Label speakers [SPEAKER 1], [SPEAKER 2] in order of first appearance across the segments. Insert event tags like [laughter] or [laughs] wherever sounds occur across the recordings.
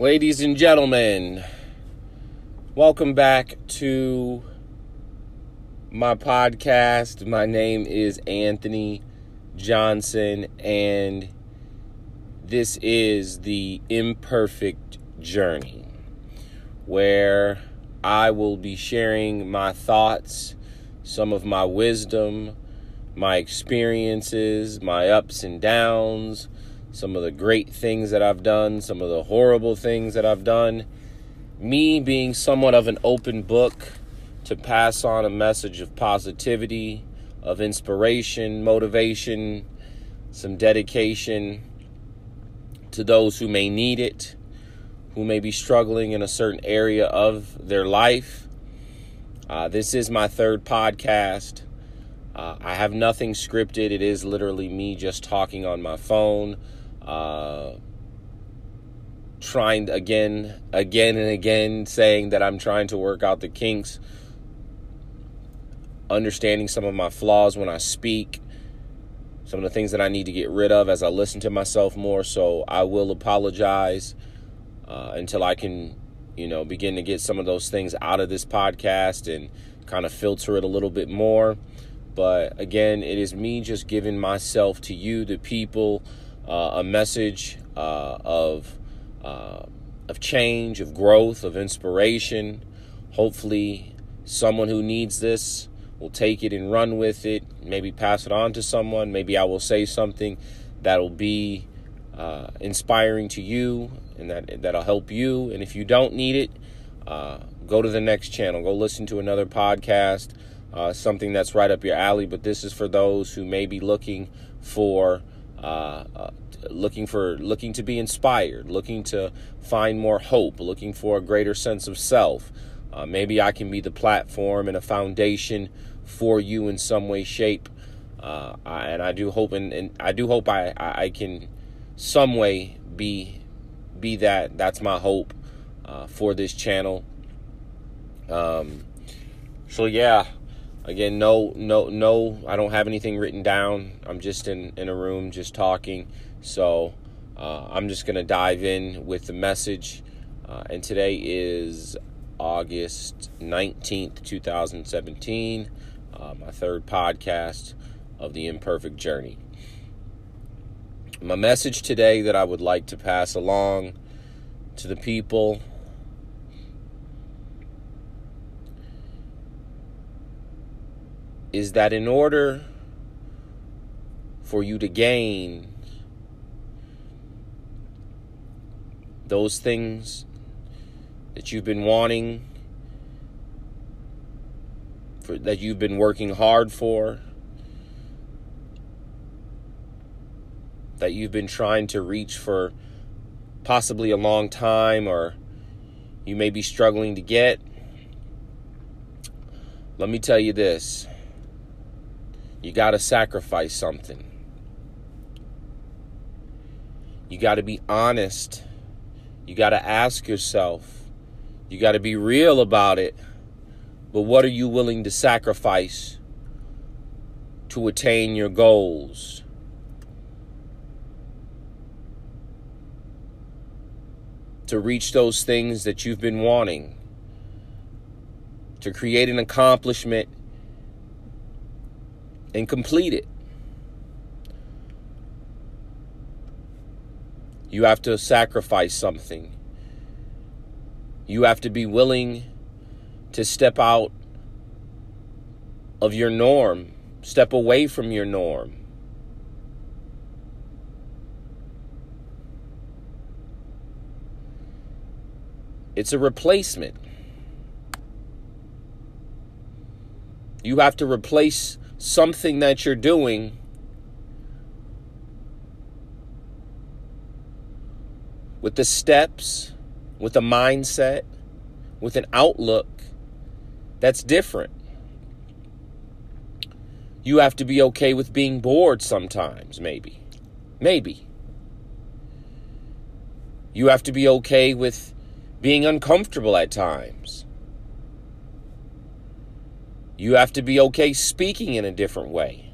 [SPEAKER 1] Ladies and gentlemen, welcome back to my podcast. My name is Anthony Johnson, and this is the Imperfect Journey, where I will be sharing my thoughts, some of my wisdom, my experiences, my ups and downs some of the great things that I've done, some of the horrible things that I've done. Me being somewhat of an open book to pass on a message of positivity, of inspiration, motivation, some dedication to those who may need it, who may be struggling in a certain area of their life. Uh, this is my third podcast. Uh, I have nothing scripted. It is literally me just talking on my phone uh, trying again, again and again, saying that I'm trying to work out the kinks, understanding some of my flaws when I speak, some of the things that I need to get rid of as I listen to myself more. So I will apologize uh, until I can, you know, begin to get some of those things out of this podcast and kind of filter it a little bit more. But again, it is me just giving myself to you, the people a message uh, of uh, of change, of growth, of inspiration. Hopefully, someone who needs this will take it and run with it. Maybe pass it on to someone. Maybe I will say something that'll be uh, inspiring to you and that that'll help you. And if you don't need it, uh, go to the next channel. Go listen to another podcast, uh, something that's right up your alley. But this is for those who may be looking for uh, looking for looking to be inspired, looking to find more hope, looking for a greater sense of self. Uh, maybe I can be the platform and a foundation for you in some way, shape. Uh, I, and I do hope, and, and I do hope I, I, I, can some way be be that. That's my hope uh, for this channel. Um, so yeah, again no no no i don't have anything written down. I'm just in in a room just talking. So uh, i'm just gonna dive in with the message. Uh, and today is august 19th 2017 uh, my third podcast of the imperfect journey. My message today that i would like to pass along to the people is that in order for you to gain those things that you've been wanting, for, that you've been working hard for, that you've been trying to reach for possibly a long time, or you may be struggling to get. Let me tell you this you got to sacrifice something. You got to be honest. You got to ask yourself. You got to be real about it. But what are you willing to sacrifice to attain your goals? To reach those things that you've been wanting? To create an accomplishment and complete it. You have to sacrifice something. You have to be willing to step out of your norm, step away from your norm. It's a replacement. You have to replace something that you're doing with the steps, with a mindset, with an outlook that's different. You have to be okay with being bored sometimes, maybe. Maybe. You have to be okay with being uncomfortable at times. You have to be okay speaking in a different way.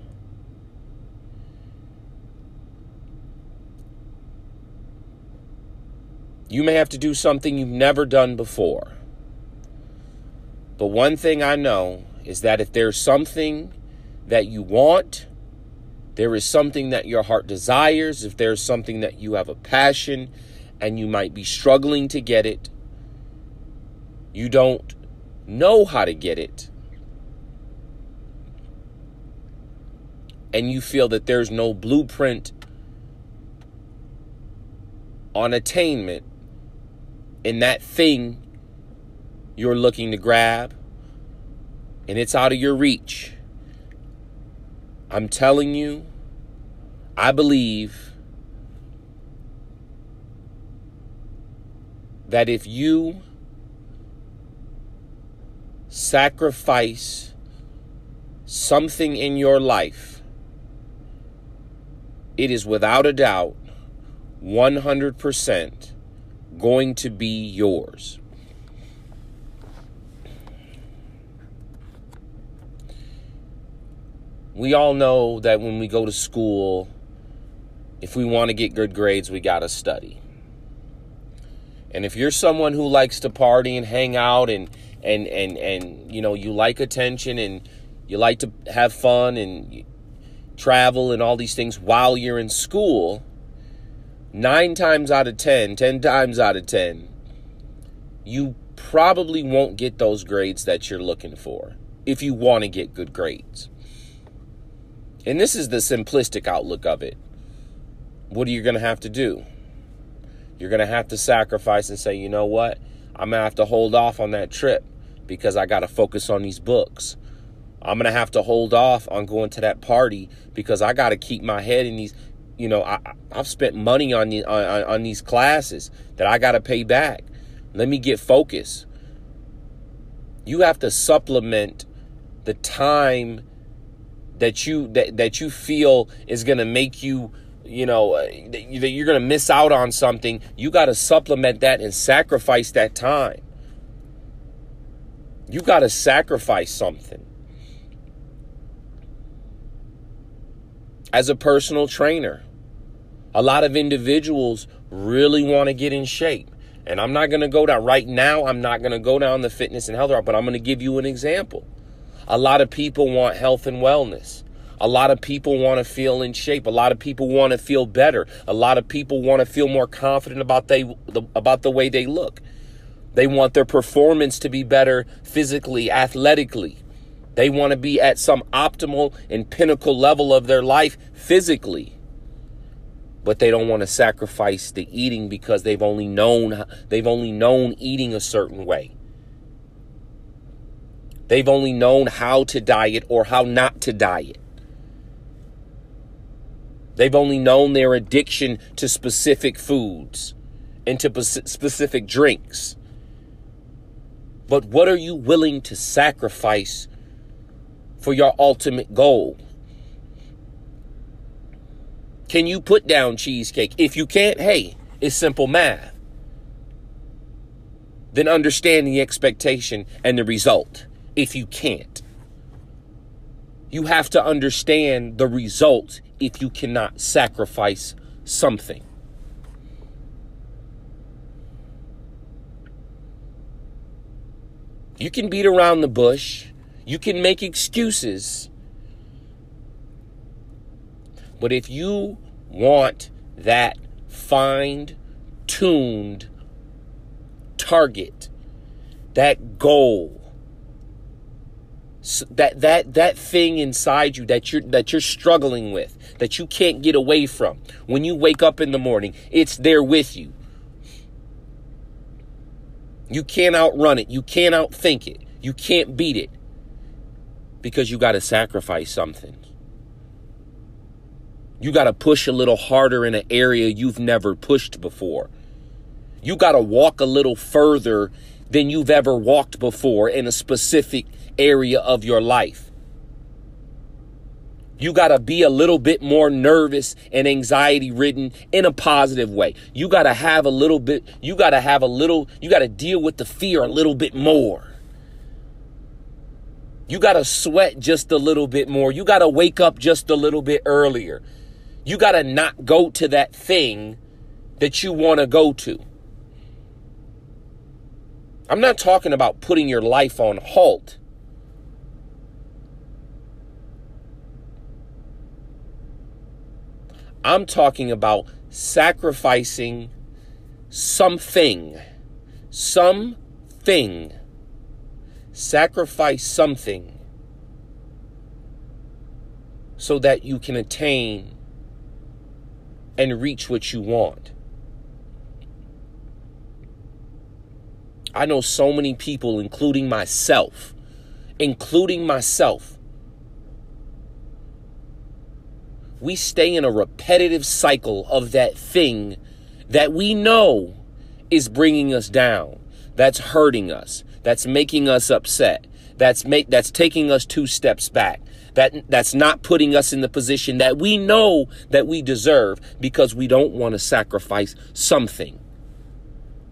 [SPEAKER 1] You may have to do something you've never done before. But one thing I know is that if there's something that you want, there is something that your heart desires, if there's something that you have a passion and you might be struggling to get it, you don't know how to get it, and you feel that there's no blueprint on attainment in that thing you're looking to grab, and it's out of your reach. I'm telling you, I believe that if you sacrifice something in your life, it is without a doubt 100% going to be yours. We all know that when we go to school, if we want to get good grades, we got to study. And if you're someone who likes to party and hang out and and and and you know, you like attention and you like to have fun and travel and all these things while you're in school, 9 times out of 10, 10 times out of 10, you probably won't get those grades that you're looking for if you want to get good grades. And this is the simplistic outlook of it. What are you going to have to do? You're going to have to sacrifice and say, you know what? I'm going to have to hold off on that trip because I got to focus on these books. I'm going to have to hold off on going to that party because I got to keep my head in these. You know, I, I've spent money on, the, on, on these classes that I got to pay back. Let me get focused. You have to supplement the time that you that, that you feel is going to make you you know uh, that you're going to miss out on something you got to supplement that and sacrifice that time you got to sacrifice something as a personal trainer a lot of individuals really want to get in shape and i'm not going to go down right now i'm not going to go down the fitness and health route but i'm going to give you an example a lot of people want health and wellness a lot of people want to feel in shape. A lot of people want to feel better. A lot of people want to feel more confident about they the, about the way they look. They want their performance to be better physically, athletically. They want to be at some optimal and pinnacle level of their life physically. But they don't want to sacrifice the eating because they've only known they've only known eating a certain way. They've only known how to diet or how not to diet. They've only known their addiction to specific foods and to specific drinks. But what are you willing to sacrifice for your ultimate goal? Can you put down cheesecake? If you can't, hey, it's simple math. Then understand the expectation and the result if you can't. You have to understand the result if you cannot sacrifice something. You can beat around the bush, you can make excuses. But if you want that fine tuned target, that goal, that that that thing inside you that you're that you're struggling with that you can't get away from when you wake up in the morning it's there with you. You can't outrun it. You can't outthink it. You can't beat it because you got to sacrifice something you got to push a little harder in an area you've never pushed before you got to walk a little further than you've ever walked before in a specific area of your life. You got to be a little bit more nervous and anxiety ridden in a positive way. You got to have a little bit, you got to have a little, you got to deal with the fear a little bit more. You got to sweat just a little bit more. You got to wake up just a little bit earlier. You got to not go to that thing that you want to go to. I'm not talking about putting your life on halt. I'm talking about sacrificing something. Something. Sacrifice something so that you can attain and reach what you want. I know so many people, including myself, including myself. We stay in a repetitive cycle of that thing that we know is bringing us down, that's hurting us, that's making us upset, that's make that's taking us two steps back. That that's not putting us in the position that we know that we deserve because we don't want to sacrifice something.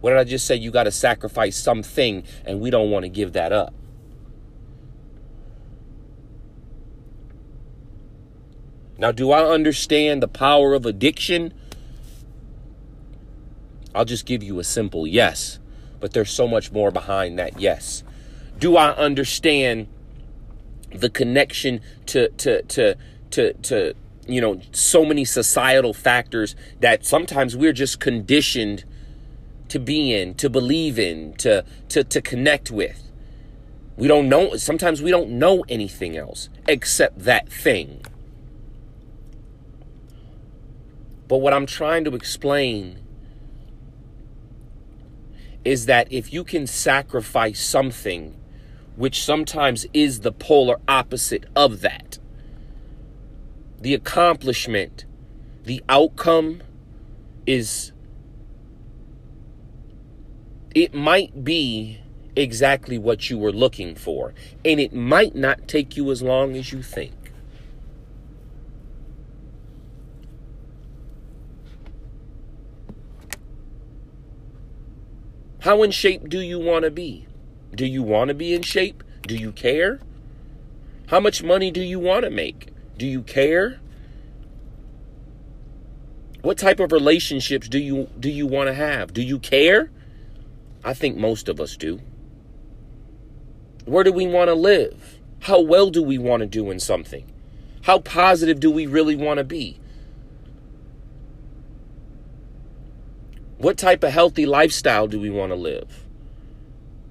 [SPEAKER 1] What did I just say? You got to sacrifice something, and we don't want to give that up. Now, do I understand the power of addiction? I'll just give you a simple yes, but there's so much more behind that yes. Do I understand the connection to to to to to you know so many societal factors that sometimes we're just conditioned to be in, to believe in, to to to connect with. We don't know sometimes we don't know anything else except that thing. But what I'm trying to explain is that if you can sacrifice something which sometimes is the polar opposite of that, the accomplishment, the outcome is it might be exactly what you were looking for, and it might not take you as long as you think. How in shape do you want to be? Do you want to be in shape? Do you care? How much money do you want to make? Do you care? What type of relationships do you do you want to have? Do you care? I think most of us do. Where do we want to live? How well do we want to do in something? How positive do we really want to be? What type of healthy lifestyle do we want to live?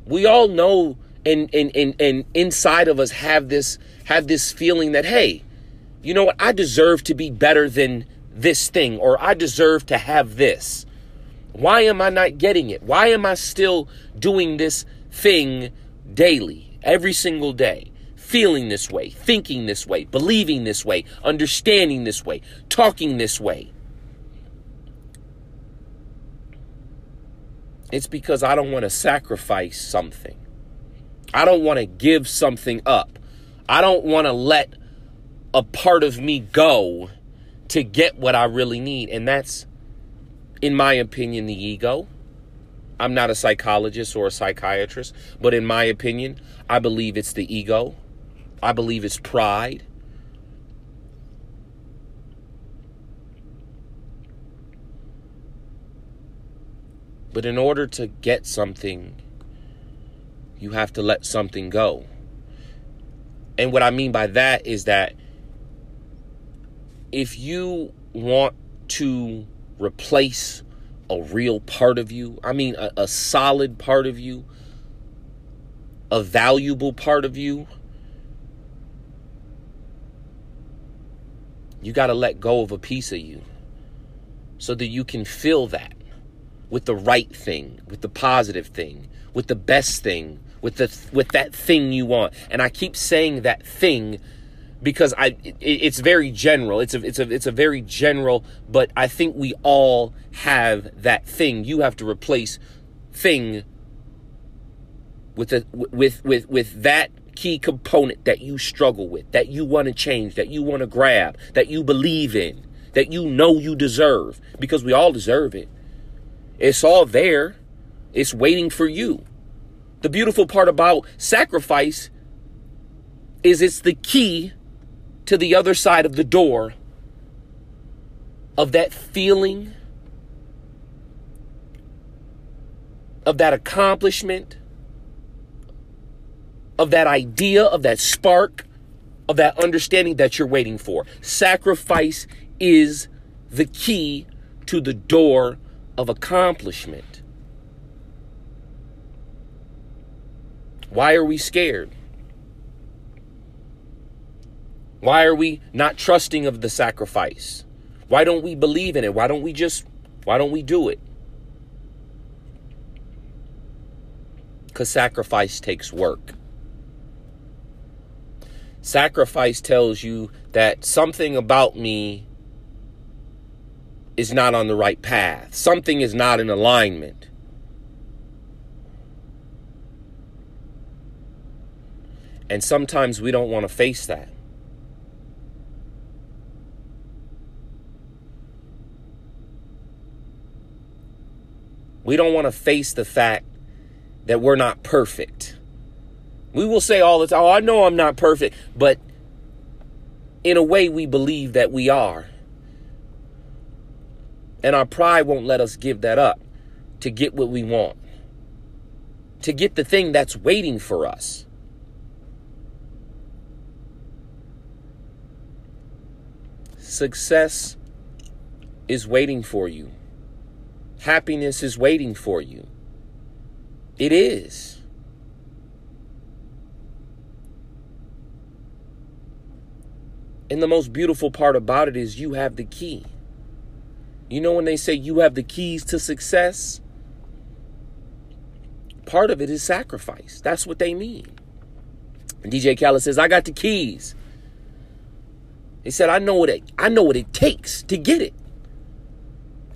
[SPEAKER 1] We all know and, and, and, inside of us have this have this feeling that, hey, you know what, I deserve to be better than this thing, or I deserve to have this. Why am I not getting it? Why am I still doing this thing daily, every single day? Feeling this way, thinking this way, believing this way, understanding this way, talking this way. It's because I don't want to sacrifice something. I don't want to give something up. I don't want to let a part of me go to get what I really need. And that's in my opinion, the ego. I'm not a psychologist or a psychiatrist, but in my opinion, I believe it's the ego. I believe it's pride. But in order to get something, you have to let something go. And what I mean by that is that if you want to replace a real part of you. I mean, a, a solid part of you, a valuable part of you. You got to let go of a piece of you so that you can fill that with the right thing, with the positive thing, with the best thing, with the with that thing you want. And I keep saying that thing because I it, it's very general. It's a it's a it's a very general, but I think we all have that thing. You have to replace thing with a with with with that key component that you struggle with, that you want to change, that you want to grab, that you believe in, that you know you deserve because we all deserve it. It's all there. It's waiting for you. The beautiful part about sacrifice is it's the key to the other side of the door of that feeling, of that accomplishment, of that idea, of that spark, of that understanding that you're waiting for. Sacrifice is the key to the door of accomplishment. Why are we scared? Why are we not trusting of the sacrifice? Why don't we believe in it? Why don't we just why don't we do it? Cuz sacrifice takes work. Sacrifice tells you that something about me is not on the right path. Something is not in alignment. And sometimes we don't want to face that. We don't want to face the fact that we're not perfect. We will say all the time, oh, I know I'm not perfect, but in a way, we believe that we are. And our pride won't let us give that up to get what we want, to get the thing that's waiting for us. Success is waiting for you. Happiness is waiting for you. It is. And the most beautiful part about it is you have the key. You know, when they say you have the keys to success, part of it is sacrifice. That's what they mean. And DJ Khaled says, I got the keys. He said, I know what it I know what it takes to get it.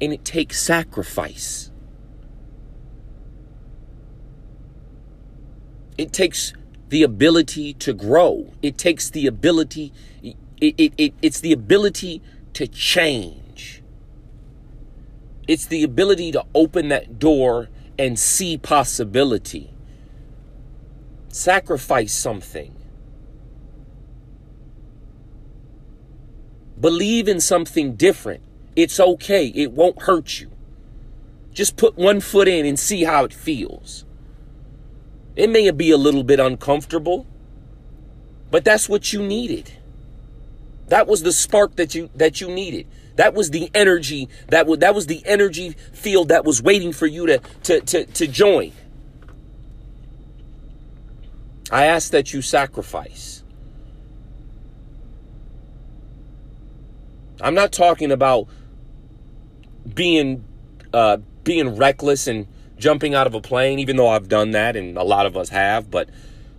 [SPEAKER 1] And it takes sacrifice. It takes the ability to grow. It takes the ability, it, it, it, it's the ability to change. It's the ability to open that door and see possibility. Sacrifice something. Believe in something different. It's okay. It won't hurt you. Just put one foot in and see how it feels. It may be a little bit uncomfortable, but that's what you needed. That was the spark that you that you needed. That was the energy that was that was the energy field that was waiting for you to to to, to join. I ask that you sacrifice. I'm not talking about being uh, being reckless and jumping out of a plane, even though I've done that and a lot of us have. But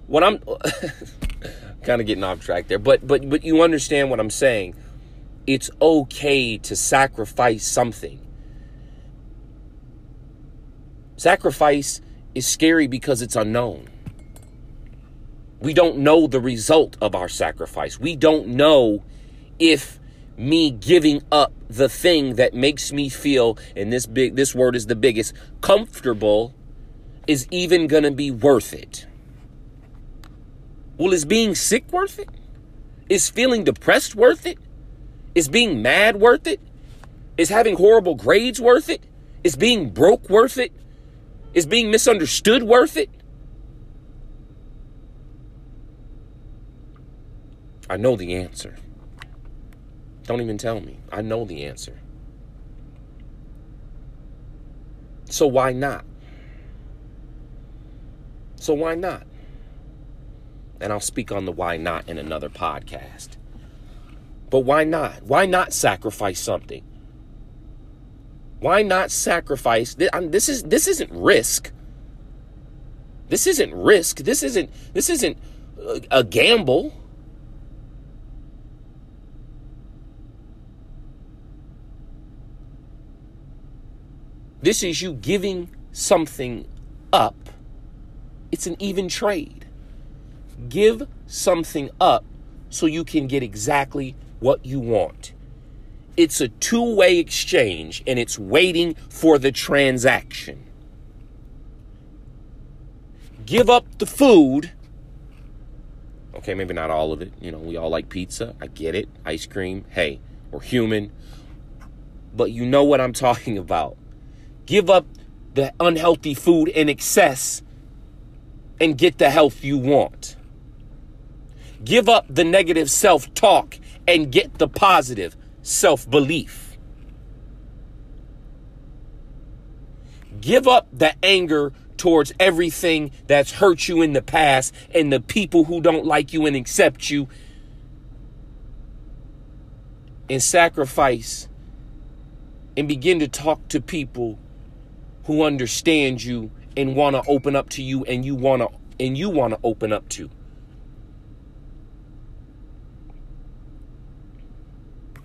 [SPEAKER 1] what I'm [laughs] kind of getting off track there, but but but you understand what I'm saying. It's okay to sacrifice something. Sacrifice is scary because it's unknown. We don't know the result of our sacrifice. We don't know if me giving up the thing that makes me feel and this big this word is the biggest comfortable is even going to be worth it well is being sick worth it is feeling depressed worth it is being mad worth it is having horrible grades worth it is being broke worth it is being misunderstood worth it i know the answer don't even tell me. I know the answer. So why not? So why not? And I'll speak on the why not in another podcast. But why not? Why not sacrifice something? Why not sacrifice? This is this isn't risk. This isn't risk. This isn't this isn't uh, a gamble. This is you giving something up. It's an even trade. Give something up so you can get exactly what you want. It's a two way exchange and it's waiting for the transaction. Give up the food. Okay, maybe not all of it. You know, we all like pizza. I get it. Ice cream. Hey, we're human. But you know what I'm [laughs] talking about give up the unhealthy food in excess and get the health you want. Give up the negative self talk and get the positive self belief. Give up the anger towards everything that's hurt you in the past and the people who don't like you and accept you. And sacrifice and begin to talk to people who understand you and want to open up to you and you want to and you want to open up to.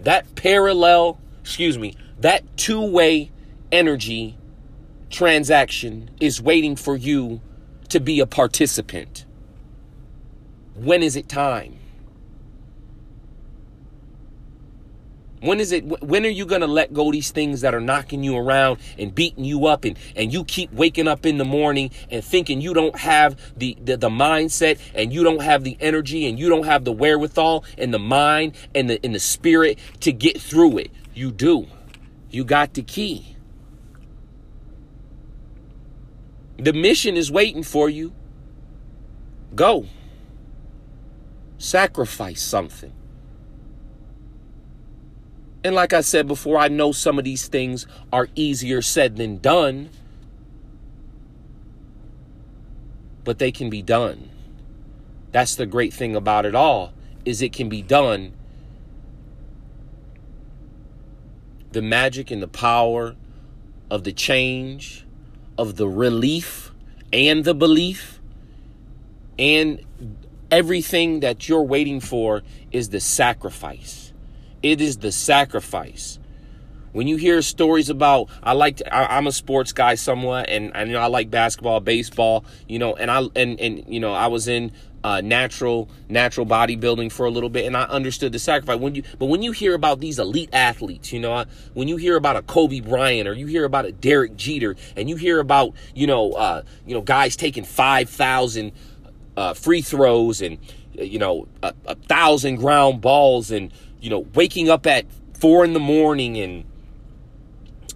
[SPEAKER 1] That parallel, excuse me, that two-way energy transaction is waiting for you to be a participant. When is it time? When is it when are you going to let go these things that are knocking you around and beating you up and and you keep waking up in the morning and thinking you don't have the, the the, mindset and you don't have the energy and you don't have the wherewithal and the mind and the in the spirit to get through it. You do. You got the key. The mission is waiting for you. Go. Sacrifice something. And like I said before, I know some of these things are easier said than done, but they can be done. That's the great thing about it all is it can be done. The magic and the power of the change, of the relief and the belief and everything that you're waiting for is the sacrifice it is the sacrifice. When you hear stories about, I like, I, am a sports guy somewhat, and I you know I like basketball, baseball, you know, and I and and you know I was in uh, natural natural bodybuilding for a little bit, and I understood the sacrifice. When you but when you hear about these elite athletes, you know, when you hear about a Kobe Bryant or you hear about a Derek Jeter, and you hear about you know uh, you know guys taking five thousand uh, free throws and you know a, a thousand ground balls and you know, waking up at four in the morning and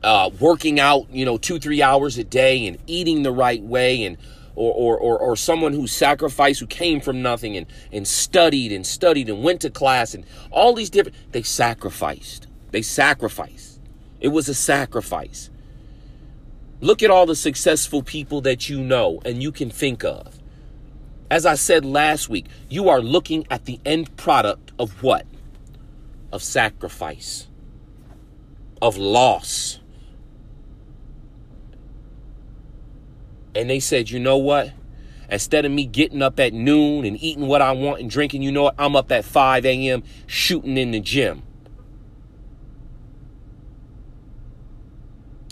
[SPEAKER 1] uh, working out, you know, two, three hours a day and eating the right way and or, or, or, or someone who sacrificed, who came from nothing and, and studied and studied and went to class and all these different, they sacrificed. They sacrificed. It was a sacrifice. Look at all the successful people that you know and you can think of. As I said last week, you are looking at the end product of what? Of sacrifice, of loss. And they said, you know what? Instead of me getting up at noon and eating what I want and drinking, you know what? I'm up at 5 a.m. shooting in the gym.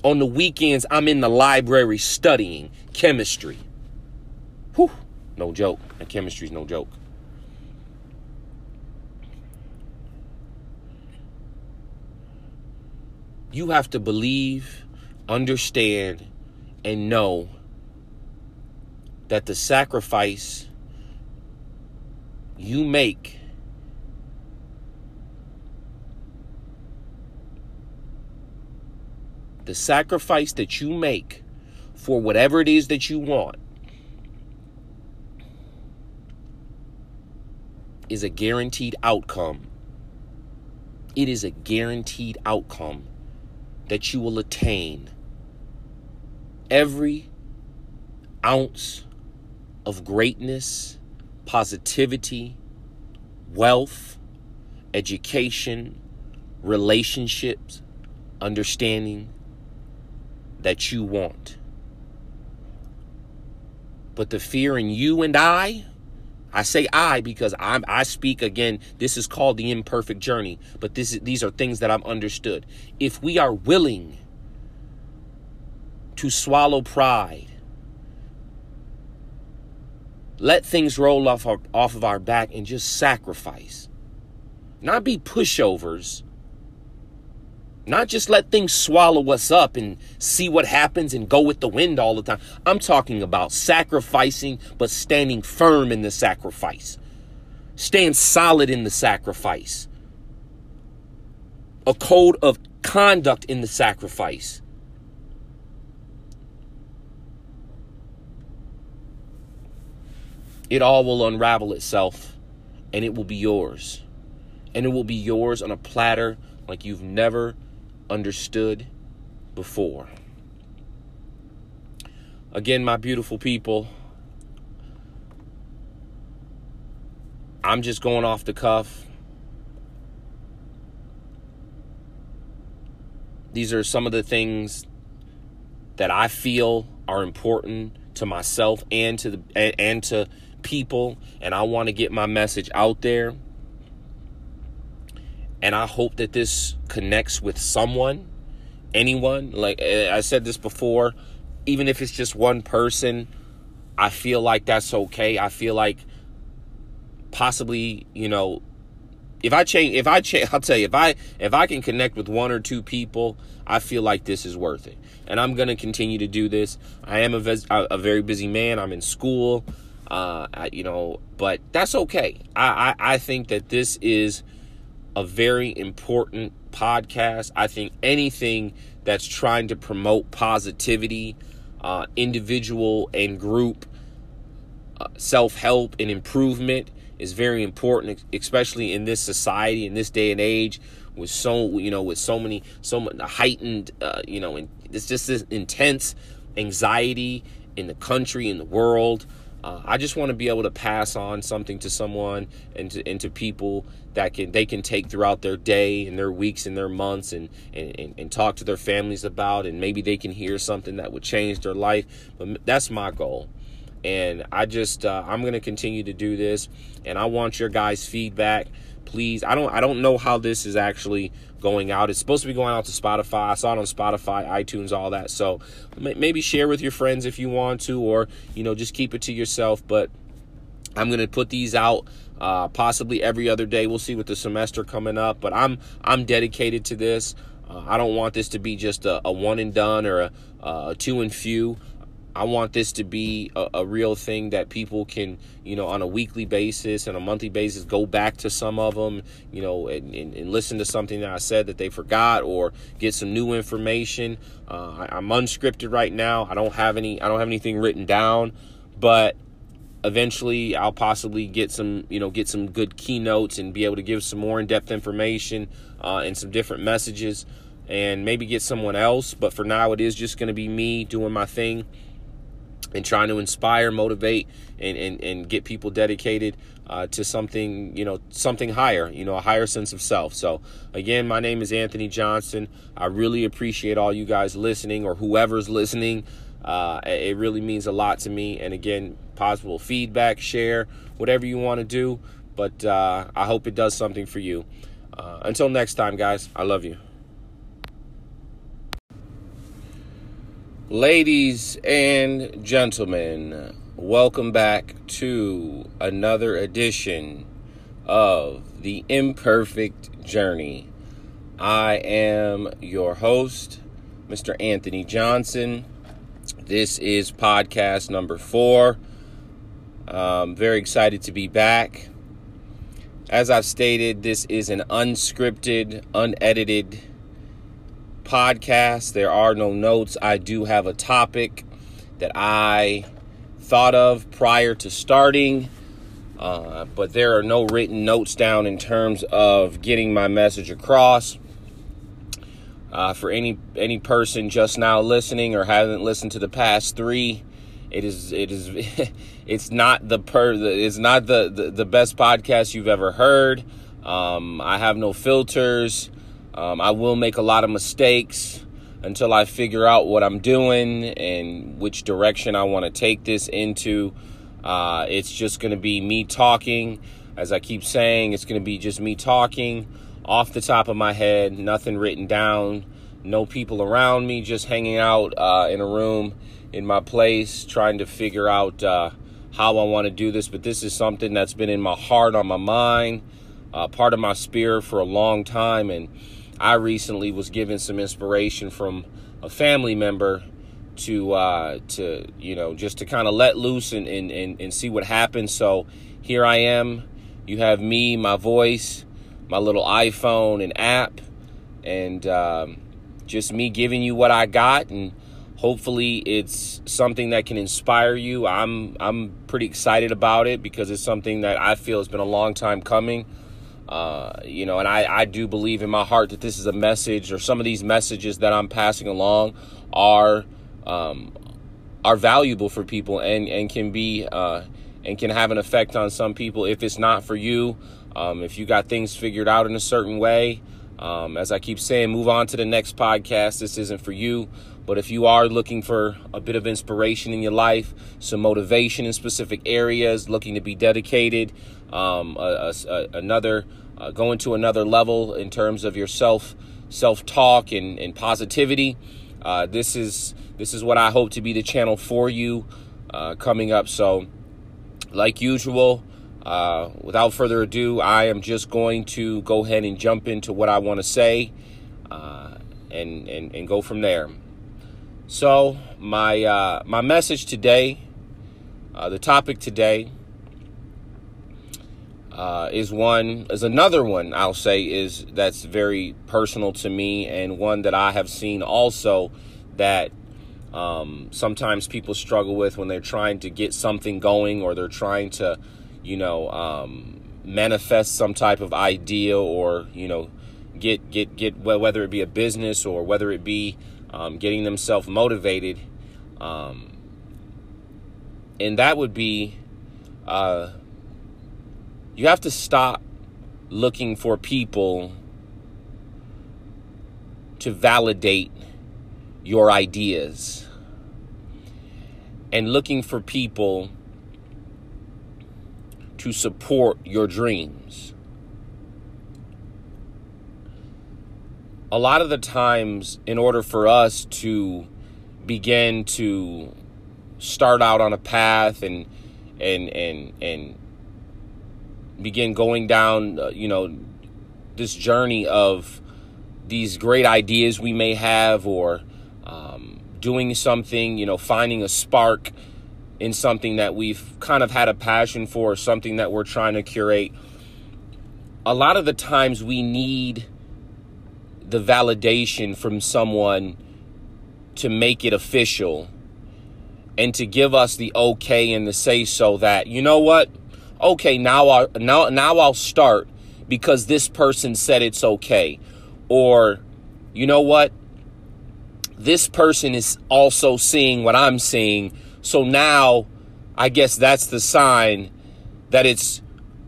[SPEAKER 1] On the weekends, I'm in the library studying chemistry. Whew, no joke. And chemistry's no joke. You have to believe, understand, and know that the sacrifice you make the sacrifice that you make for whatever it is that you want is a guaranteed outcome. It is a guaranteed outcome that you will attain every ounce of greatness, positivity, wealth, education, relationships, understanding that you want. But the fear in you and I I say I because I'm I speak again. This is called the imperfect journey, but this is, these are things that I've understood. If we are willing to swallow pride, let things roll off our, off of our back and just sacrifice. Not be pushovers, not just let things swallow us up and see what happens and go with the wind all the time. I'm talking about sacrificing, but standing firm in the sacrifice. Stand solid in the sacrifice. A code of conduct in the sacrifice. It all will unravel itself and it will be yours. And it will be yours on a platter like you've never understood before. Again, my beautiful people, I'm just going off the cuff. These are some of the things that I feel are important to myself and to the and, to people and I want to get my message out there. And I hope that this connects with someone, anyone. Like I said this before, even if it's just one person, I feel like that's okay. I feel like possibly, you know, if I change, if I change, [laughs] I'll tell you, if I if I can connect with one or two people, I feel like this is worth it, and I'm gonna continue to do this. I am a, ves- a very busy man. I'm in school, uh, I, you know, but that's okay. I, I I think that this is a very important podcast. I think anything that's trying to promote positivity, uh, individual and group uh, self help and improvement is very important, especially in this society, in this day and age, with so you know, with so many, so much heightened, uh, you know, and it's just this intense anxiety in the country, in the world. Uh, I just want to be able to pass on something to someone and to, and to people that can they can take throughout their day and their weeks and their months and, and, and talk to their families about and maybe they can hear something that would change their life. But that's my goal and I just uh, I'm gonna continue to do this, and I want your guys' feedback. Please, I don't I don't know how this is actually going out. It's supposed to be going out to Spotify. I saw it on Spotify, iTunes, all that. So maybe share with your friends if you want to, or you know just keep it to yourself. But I'm gonna put these out uh, possibly every other day. We'll see with the semester coming up, but I'm I'm dedicated to this. Uh, I don't want this to be just a, a one and done or a, a two and few. I want this to be a, a, real thing that people can, you know, on a weekly basis and a monthly basis, go back to some of them, you know, and, and, and listen to something that I said that they forgot or get some new information. Uh, I, I'm unscripted right now. I don't have any. I don't have anything written down, but eventually I'll possibly get some, you know, get some good keynotes and be able to give some more in-depth information uh, and some different messages and maybe get someone else. But for now, it is just going to be me doing my thing and trying to inspire, motivate, and, and, and get people dedicated uh, to something, you know, something higher, you know, a higher sense of self. So, again, my name is Anthony Johnson. I really appreciate all you guys listening or whoever's listening. Uh, it really means a lot to me. And again, possible feedback, share, whatever you want to do. But uh, I hope it does something for you. Uh, until next time, guys, I love you. Ladies and gentlemen, welcome back to another edition of The Imperfect Journey. I am your host, Mr. Anthony Johnson. This is podcast number four. I'm very excited to be back. As I've stated, this is an unscripted, unedited, podcast. There are no notes. I do have a topic that I thought of prior to starting, uh, but there are no written notes down in terms of getting my message across. Uh, for any any person just now listening or hasn't listened to the past three, it is it is [laughs] it's not the per it's not the, the, the best podcast you've ever heard. Um, I have no filters. Um, I will make a lot of mistakes until I figure out what I'm doing and which direction I want to take this into. Uh, it's just going to be me talking. As I keep saying, it's going to be just me talking off the top of my head, nothing written down, no people around me, just hanging out uh, in a room in my place, trying to figure out uh, how I want to do this. But this is something that's been in my heart, on my mind, uh, part of my spirit for a long time. And I recently was given some inspiration from a family member to uh, to you know just to kind of let loose and, and, and, and see what happens. So here I am. You have me, my voice, my little iPhone and app, and um, just me giving you what I got. And Hopefully, it's something that can inspire you. I'm I'm pretty excited about it because it's something that I feel has been a long time coming. Uh, you know, and I, I do believe in my heart that this is a message, or some of these messages that I'm passing along are um, are valuable for people and and can be uh, and can have an effect on some people. If it's not for you, um, if you got things figured out in a certain way, um, as I keep saying, move on to the next podcast. This isn't for you. But if you are looking for a bit of inspiration in your life, some motivation in specific areas, looking to be dedicated, um, a, a, another uh, going to another level in terms of your self self talk and, and positivity, uh, this is this is what I hope to be the channel for you uh, coming up. So, like usual. Uh, without further ado, I am just going to go ahead and jump into what I want to say uh, and, and, and go from there. So, my, uh, my message today, uh, the topic today, uh, is one is another one I'll say is that's very personal to me and one that I have seen also that um, sometimes people struggle with when they're trying to get something going or they're trying to you know, um, manifest some type of idea or, you know, get, get, get, whether it be a business or whether it be um, getting themselves motivated. Um, and that would be, uh, you have to stop looking for people to validate your ideas and looking for people to support your dreams. A lot of the times, in order for us to begin to start out on a path and and and and begin going down, uh, you know, this journey of these great ideas we may have, or um, doing something, you know, finding a spark in something that we've kind of had a passion for, something that we're trying to curate, a lot of the times we need the validation from someone to make it official and to give us the okay and the say so that you know what? Okay now I now now I'll start because this person said it's okay. Or you know what? This person is also seeing what I'm seeing. So now I guess that's the sign that it's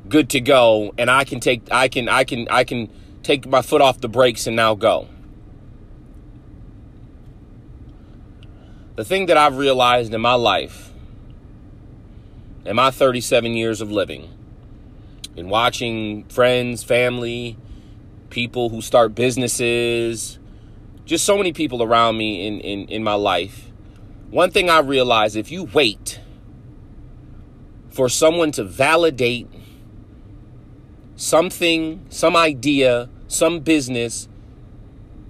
[SPEAKER 1] good to go and I can take I can I can I can take my foot off the brakes and now go. The thing that I've realized in my life, in my 37 years of living, in watching friends, family, people who start businesses, just so many people around me in, in, in my life, one thing I realize if you wait for someone to validate something, some idea, some business,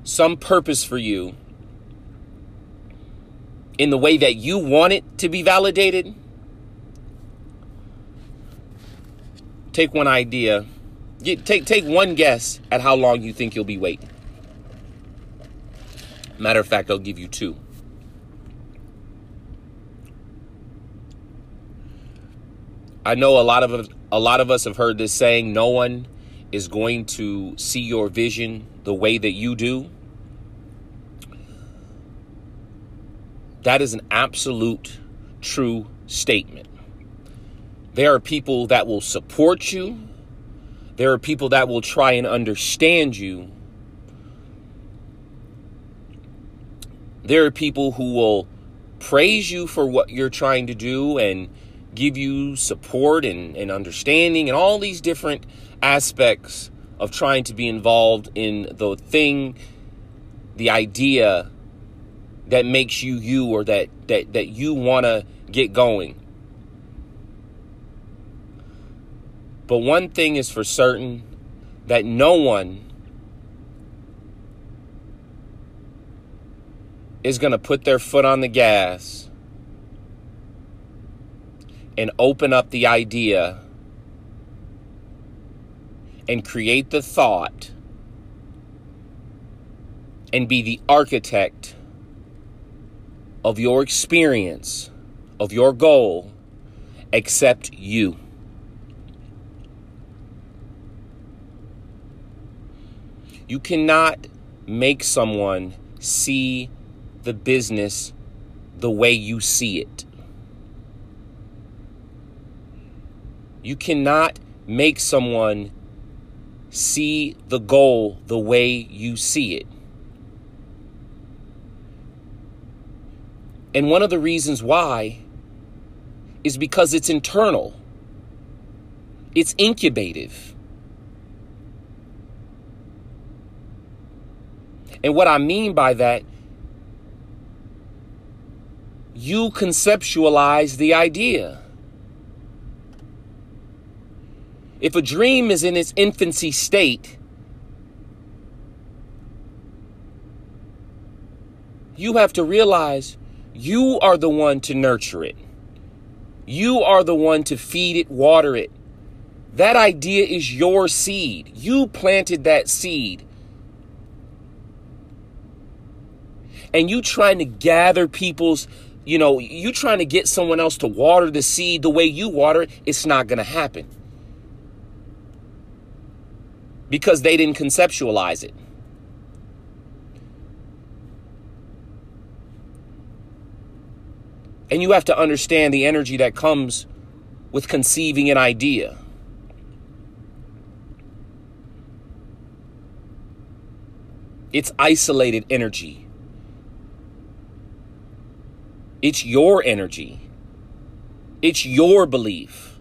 [SPEAKER 1] some purpose for you in the way that you want it to be validated, take one idea, get, take, take one guess at how long you think you'll be waiting. Matter of fact, I'll give you two. I know a lot of a lot of us have heard this saying no one is going to see your vision the way that you do. That is an absolute true statement. There are people that will support you. There are people that will try and understand you. There are people who will praise you for what you're trying to do and give you support and, and understanding and all these different aspects of trying to be involved in the thing, the idea that makes you you or that that that you want to get going. But one thing is for certain that no one is going to put their foot on the gas and open up the idea and create the thought and be the architect of your experience, of your goal, except you. You cannot make someone see the business the way you see it. You cannot make someone see the goal the way you see it. And one of the reasons why is because it's internal, it's incubative. And what I mean by that, you conceptualize the idea. If a dream is in its infancy state, you have to realize you are the one to nurture it. You are the one to feed it, water it. That idea is your seed. You planted that seed. And you trying to gather people's, you know, you trying to get someone else to water the seed the way you water it, it's not going to happen. Because they didn't conceptualize it. And you have to understand the energy that comes with conceiving an idea. It's isolated energy. It's your energy. It's your belief.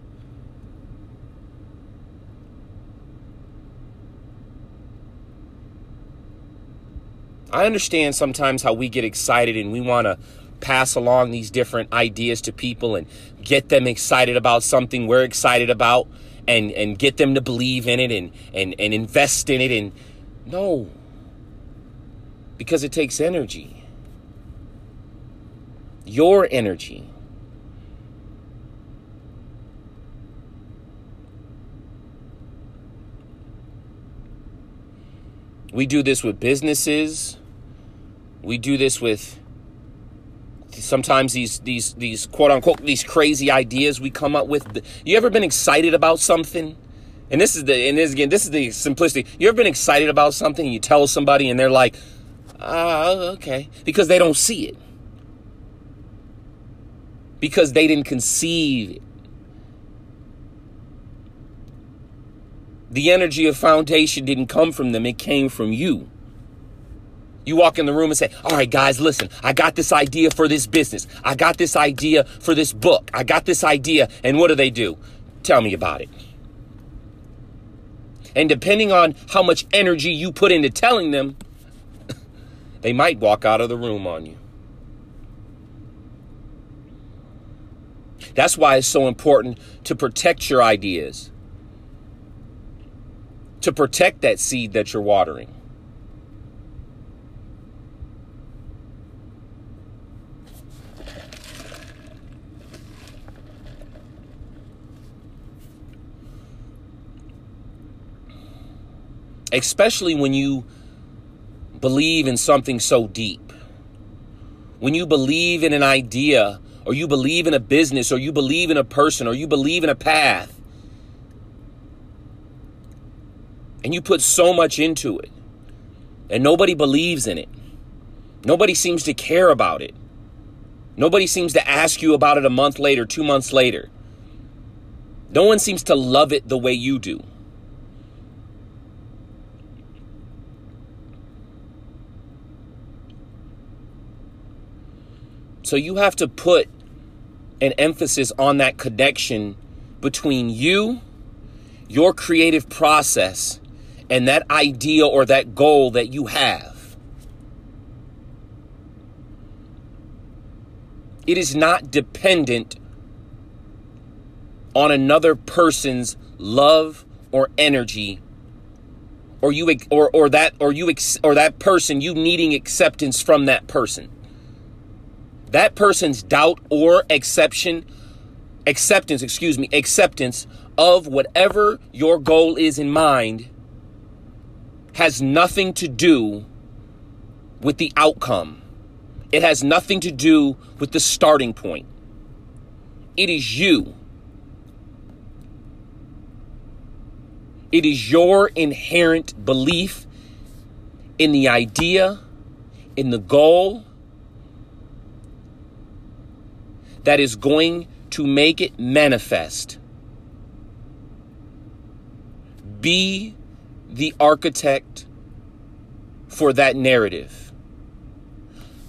[SPEAKER 1] I understand sometimes how we get excited and we want to pass along these different ideas to people and get them excited about something we're excited about and and get them to believe in it and and and invest in it and no. Because it takes energy. Your energy we do this with businesses we do this with sometimes these these these quote unquote these crazy ideas we come up with. You ever been excited about something? And this is the and this again this is the simplicity. You ever been excited about something and you tell somebody and they're like, ah, okay, because they don't see it. Because they didn't conceive The energy of foundation didn't come from them, it came from you. You walk in the room and say, All right, guys, listen, I got this idea for this business. I got this idea for this book. I got this idea. And what do they do? Tell me about it. And depending on how much energy you put into telling them, [laughs] they might walk out of the room on you. That's why it's so important to protect your ideas, to protect that seed that you're watering. especially when you believe in something so deep. When you believe in an idea, or you believe in a business, or you believe in a person, or you believe in a path, and you put so much into it, and nobody believes in it, nobody seems to care about it, nobody seems to ask you about it a month later, two months later. No one seems to love it the way you do. So you have to put an emphasis on that connection between you, your creative process, and that idea or that goal that you have. It is not dependent on another person's love or energy or you or or that or you or that person you needing acceptance from that person that person's doubt or exception acceptance excuse me acceptance of whatever your goal is in mind has nothing to do with the outcome It has nothing to do with the starting point. It is you. It is your inherent belief in the idea, in the goal that is going to make it manifest. Be the architect for that narrative.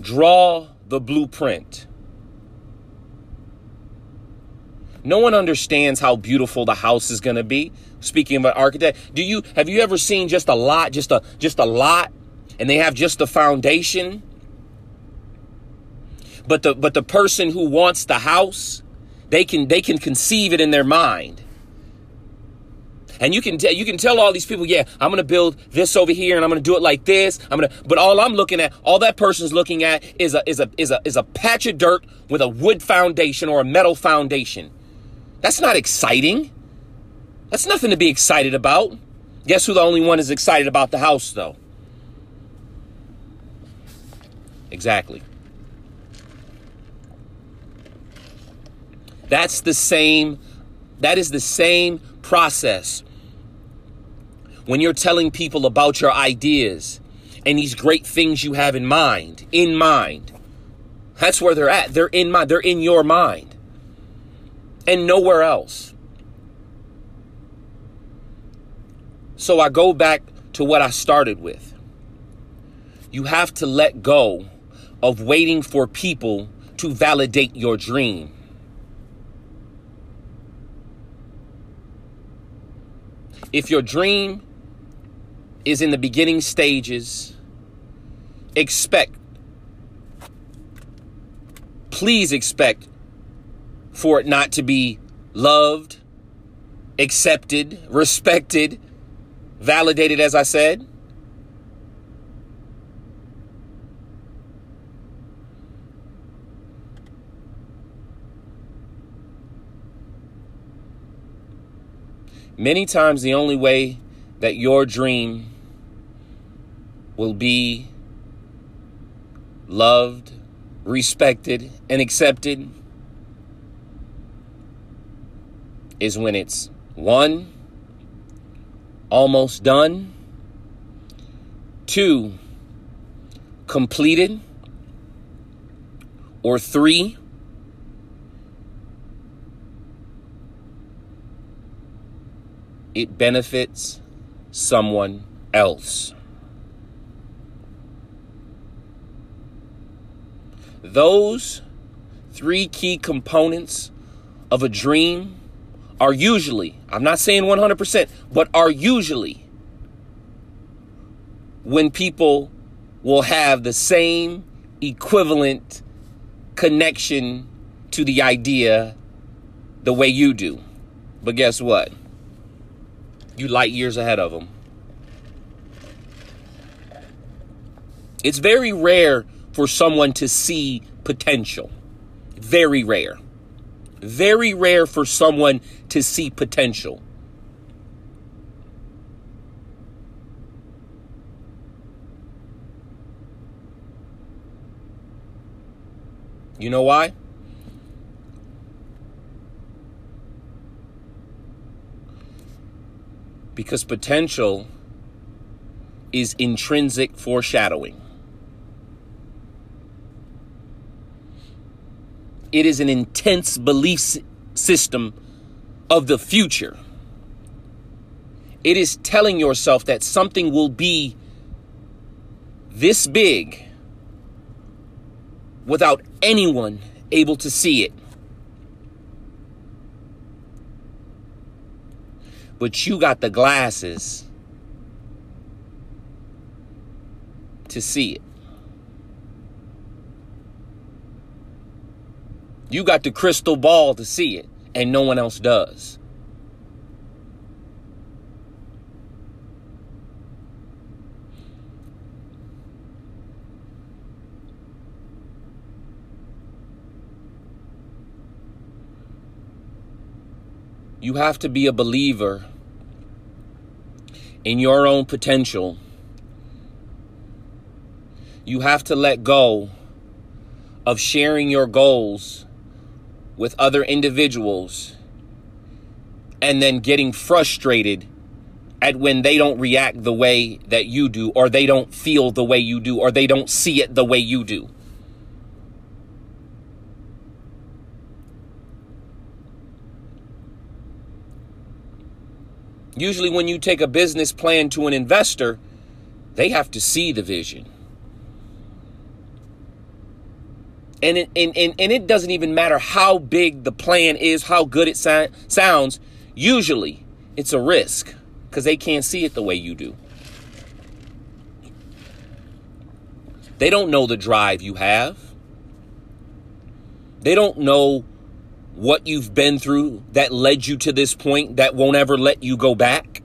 [SPEAKER 1] Draw the blueprint. No one understands how beautiful the house is going to be. Speaking of an architect, do you have you ever seen just a lot, just a just a lot, and they have just the foundation? But the but the person who wants the house, they can they can conceive it in their mind. And you can tell you can tell all these people, yeah, I'm gonna build this over here and I'm gonna do it like this. I'm gonna but all I'm looking at, all that person's looking at is a is a is a is a patch of dirt with a wood foundation or a metal foundation. That's not exciting. That's nothing to be excited about. Guess who the only one is excited about the house though? Exactly. That's the same that is the same process when you're telling people about your ideas and these great things you have in mind, in mind. That's where they're at. They're in mind. They're in your mind. And nowhere else. So I go back to what I started with. You have to let go of waiting for people to validate your dream. If your dream is in the beginning stages. Expect, please expect for it not to be loved, accepted, respected, validated, as I said. Many times, the only way that your dream will be loved, respected, and accepted is when it's one, almost done, two, completed, or three, it benefits someone else. Those three key components of a dream are usually, I'm not saying 100%, but are usually when people will have the same equivalent connection to the idea the way you do. But guess what? You light years ahead of them. It's very rare for someone to see potential. Very rare. Very rare for someone to see potential. You know why? Because potential is intrinsic foreshadowing. It is an intense belief system of the future. It is telling yourself that something will be this big without anyone able to see it. But you got the glasses to see it. You got the crystal ball to see it, and no one else does. You have to be a believer in your own potential. You have to let go of sharing your goals with other individuals and then getting frustrated at when they don't react the way that you do, or they don't feel the way you do, or they don't see it the way you do. Usually, when you take a business plan to an investor, they have to see the vision. And it, and, and, and it doesn't even matter how big the plan is, how good it sounds. Usually, it's a risk because they can't see it the way you do. They don't know the drive you have. They don't know what you've been through that led you to this point that won't ever let you go back.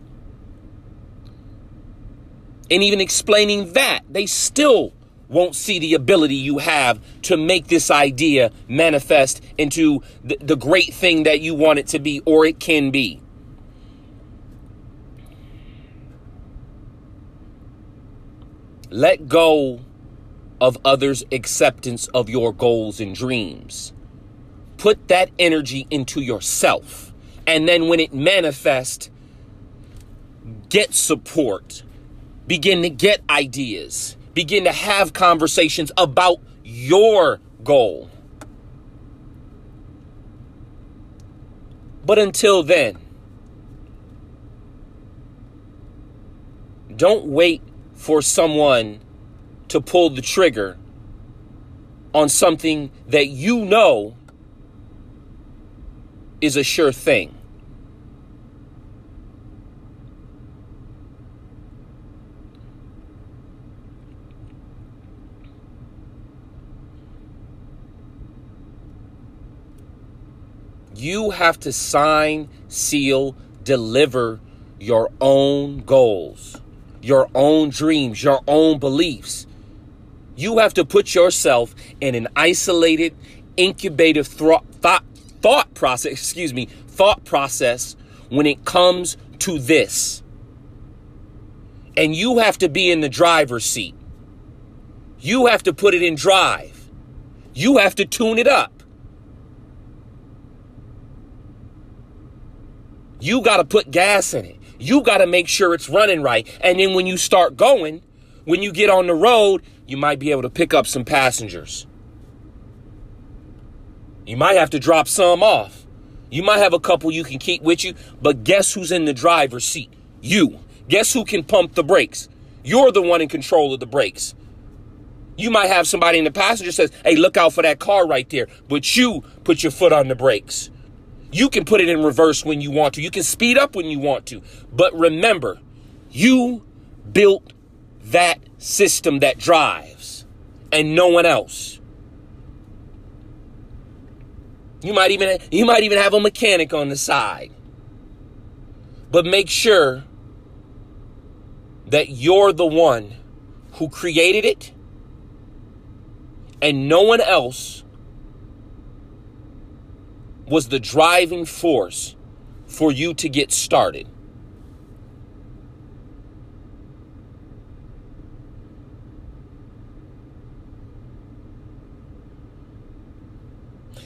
[SPEAKER 1] And even explaining that, they still won't see the ability you have to make this idea manifest into the, the great thing that you want it to be or it can be. Let go of others' acceptance of your goals and dreams. Put that energy into yourself. And then when it manifests, get support. Begin to get ideas. Begin to have conversations about your goal. But until then, don't wait for someone to pull the trigger on something that you know is a sure thing. You have to sign, seal, deliver your own goals your own dreams, your own beliefs. You have to put yourself in an isolated, incubative thought, thought, thought process, excuse me, thought process when it comes to this. And you have to be in the driver's seat. You have to put it in drive. You have to tune it up. You got to put gas in it. You got to make sure it's running right. And then when you start going, when you get on the road, you might be able to pick up some passengers. You might have to drop some off. You might have a couple you can keep with you, but guess who's in the driver's seat? You. Guess who can pump the brakes? You're the one in control of the brakes. You might have somebody in the passenger says, "Hey, look out for that car right there." But you put your foot on the brakes. You can put it in reverse when you want to. You can speed up when you want to. But remember, you built that system that drives and no one else. You might even you might even have a mechanic on the side. But make sure that you're the one who created it and no one else was the driving force for you to get started.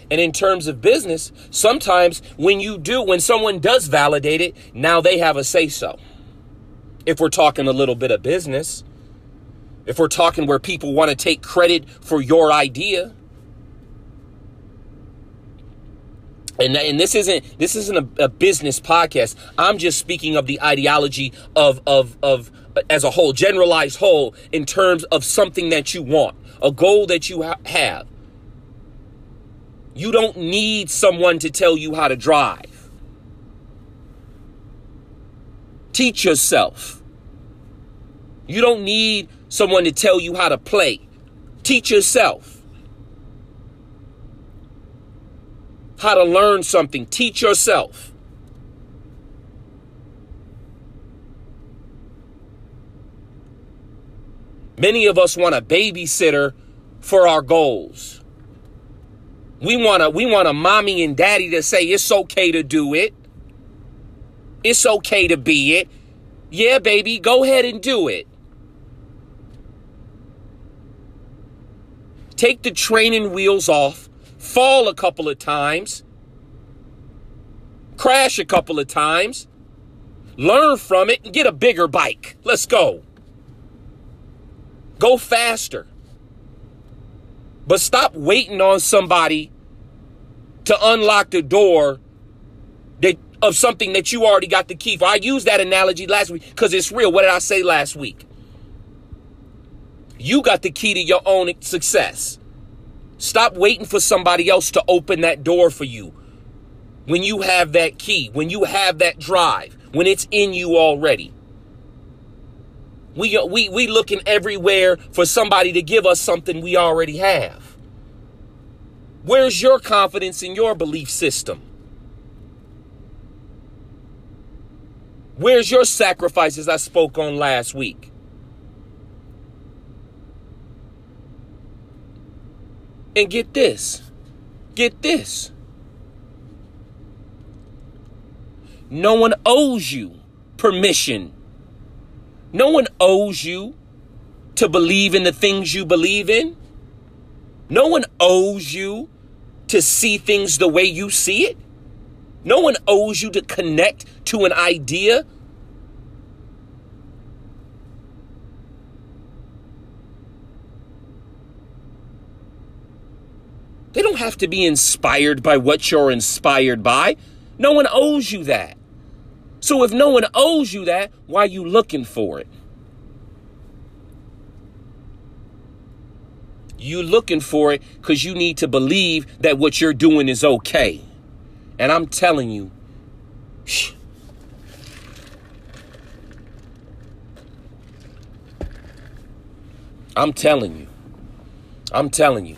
[SPEAKER 1] And in terms of business, sometimes when you do, when someone does validate it, now they have a say so. If we're talking a little bit of business, if we're talking where people want to take credit for your idea, and, and this isn't this isn't a, a, business podcast. I'm just speaking of the ideology of of of as a whole, generalized whole, in terms of something that you want, a goal that you ha- have. You don't need someone to tell you how to drive. Teach yourself. You don't need someone to tell you how to play. Teach yourself. How to learn something. Teach yourself. Many of us want a babysitter for our goals. We want a we want a mommy and daddy to say it's okay to do it. It's okay to be it. Yeah, baby, go ahead and do it. take the training wheels off, fall a couple of times, crash a couple of times, learn from it, and get a bigger bike. Let's go. Go faster. But stop waiting on somebody to unlock the door that of something that you already got the key for. I used that analogy last week because it's real. What did I say last week? You got the key to your own success. Stop waiting for somebody else to open that door for you. When you have that key, when you have that drive, when it's in you already. We, we, we looking everywhere for somebody to give us something we already have. Where's your confidence in your belief system? Where's your sacrifices I spoke on last week? And get this. Get this. No one owes you permission. No one owes you to believe in the things you believe in. No one owes you to see things the way you see it. No one owes you to connect to an idea. They don't have to be inspired by what you're inspired by. No one owes you that. So if no one owes you that, why are you looking for it? You looking for it because you need to believe that what you're doing is okay. And I'm telling you, I'm telling you, I'm telling you,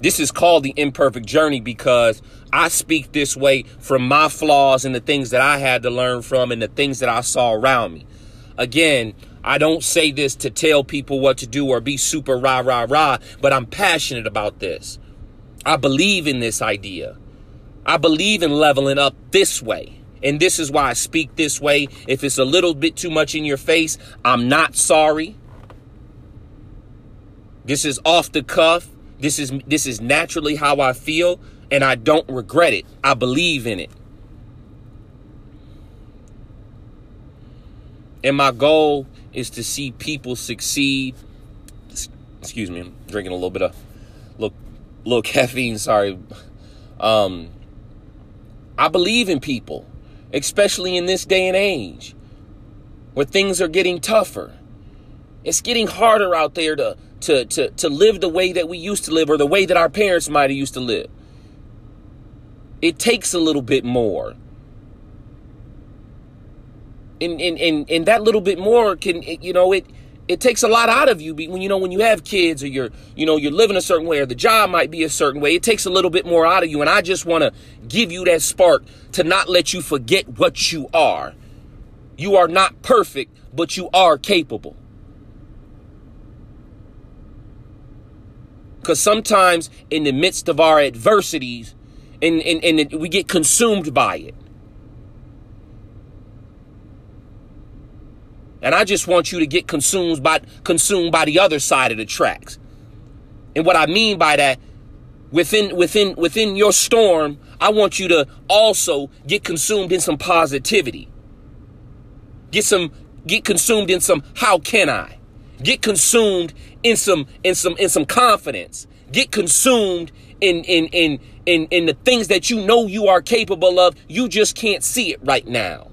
[SPEAKER 1] this is called the imperfect journey because I speak this way from my flaws and the things that I had to learn from and the things that I saw around me. Again, I don't say this to tell people what to do or be super rah, rah, rah, but I'm passionate about this. I believe in this idea. I believe in leveling up this way. And this is why I speak this way. If it's a little bit too much in your face, I'm not sorry. This is off the cuff. This is this is naturally how I feel and I don't regret it. I believe in it. And my goal is to see people succeed. Excuse me, I'm drinking a little bit of little, little [laughs] caffeine, sorry. Um I believe in people, especially in this day and age where things are getting tougher. It's getting harder out there to to to to live the way that we used to live or the way that our parents might have used to live. It takes a little bit more. And, and, and, and that little bit more can, you know, it, it takes a lot out of you when you know when you have kids or you're you know you're living a certain way or the job might be a certain way it takes a little bit more out of you and i just want to give you that spark to not let you forget what you are you are not perfect but you are capable because sometimes in the midst of our adversities and, and, and we get consumed by it. And I just want you to get consumed by consumed by the other side of the tracks. And what I mean by that, within within within your storm, I want you to also get consumed in some positivity. Get some get consumed in some how can I? Get consumed in some in some in some confidence. Get consumed in in in in in the things that you know you are capable of. You just can't see it right now.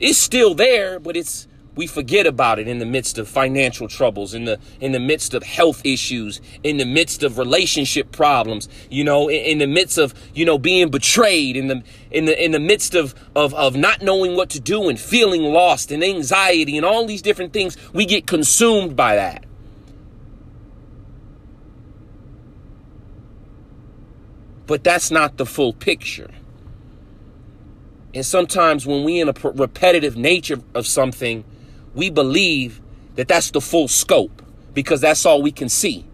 [SPEAKER 1] It's still there, but it's we forget about it in the midst of financial troubles in the in the midst of health issues in the midst of relationship problems you know in, in, the midst of you know being betrayed in the in the in the midst of, of of not knowing what to do and feeling lost and anxiety and all these different things we get consumed by that But that's not the full picture. And sometimes when we in a repetitive nature of something, we believe that that's the full scope because that's all we can see.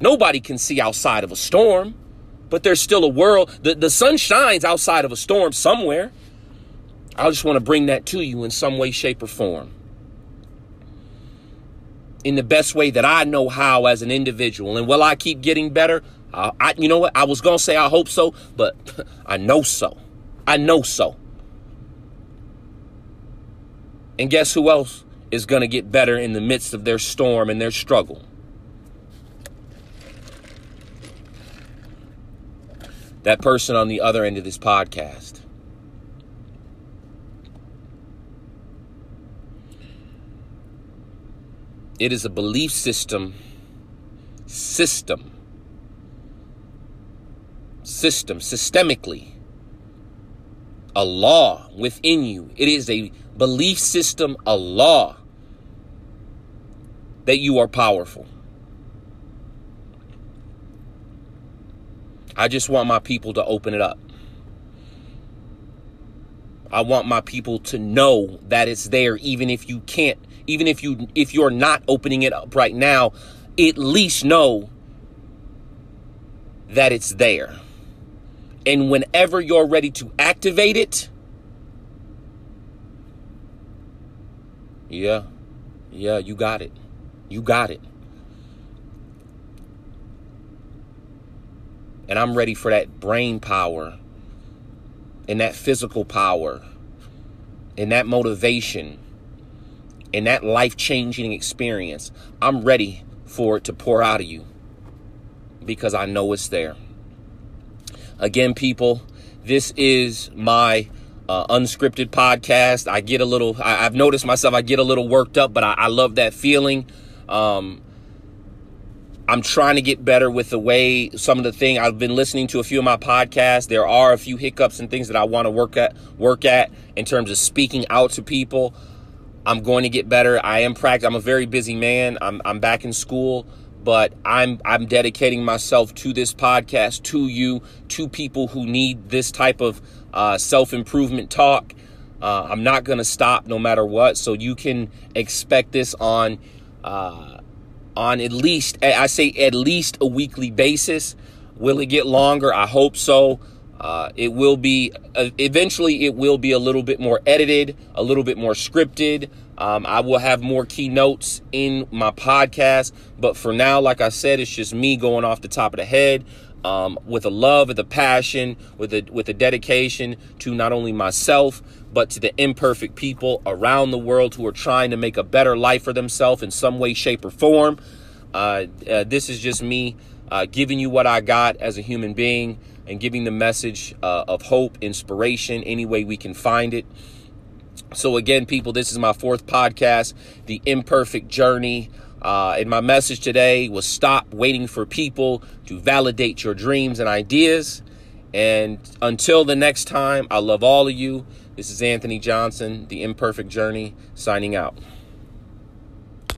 [SPEAKER 1] Nobody can see outside of a storm, but there's still a world. The, the sun shines outside of a storm somewhere. I just want to bring that to you in some way, shape, or form. in the best way that I know how as an individual. And will I keep getting better? I, I you know what? I was going to say I hope so, but [laughs] I know so. I know so. And guess who else is going to get better in the midst of their storm and their struggle? That person on the other end of this podcast. It is a belief system, system, system, systemically, a law within you. It is a belief system, a law that you are powerful. I just want my people to open it up. I want my people to know that it's there even if you can't even if you if you're not opening it up right now, at least know that it's there. And whenever you're ready to activate it, yeah, yeah, you got it. You got it. And I'm ready for that brain power and that physical power and that motivation and that life changing experience, I'm ready for it to pour out of you because I know it's there. Again, people, this is my uh, unscripted podcast. I get a little, I, have noticed myself, I get a little worked up, but I, I love that feeling. Um, I'm trying to get better with the way some of the thing I've been listening to a few of my podcasts. There are a few hiccups and things that I want to work at work at in terms of speaking out to people. I'm going to get better. I am practice. I'm a very busy man. I'm I'm back in school, but I'm I'm dedicating myself to this podcast, to you, to people who need this type of uh, self improvement talk. Uh, I'm not going to stop no matter what. So you can expect this on uh, on at least I say at least a weekly basis. Will it get longer? I hope so. Uh, it will be uh, eventually. It will be a little bit more edited, a little bit more scripted. Um, I will have more keynotes in my podcast, but for now, like I said, it's just me going off the top of the head um, with a love, with a passion, with a with a dedication to not only myself but to the imperfect people around the world who are trying to make a better life for themselves in some way, shape, or form. Uh, uh, this is just me uh, giving you what I got as a human being and giving the message uh, of hope, inspiration, any way we can find it. So, again, people, this is my fourth podcast, The Imperfect Journey. Uh, and my message today was stop waiting for people to validate your dreams and ideas. And until the next time, I love all of you. This is Anthony Johnson, The Imperfect Journey, signing out.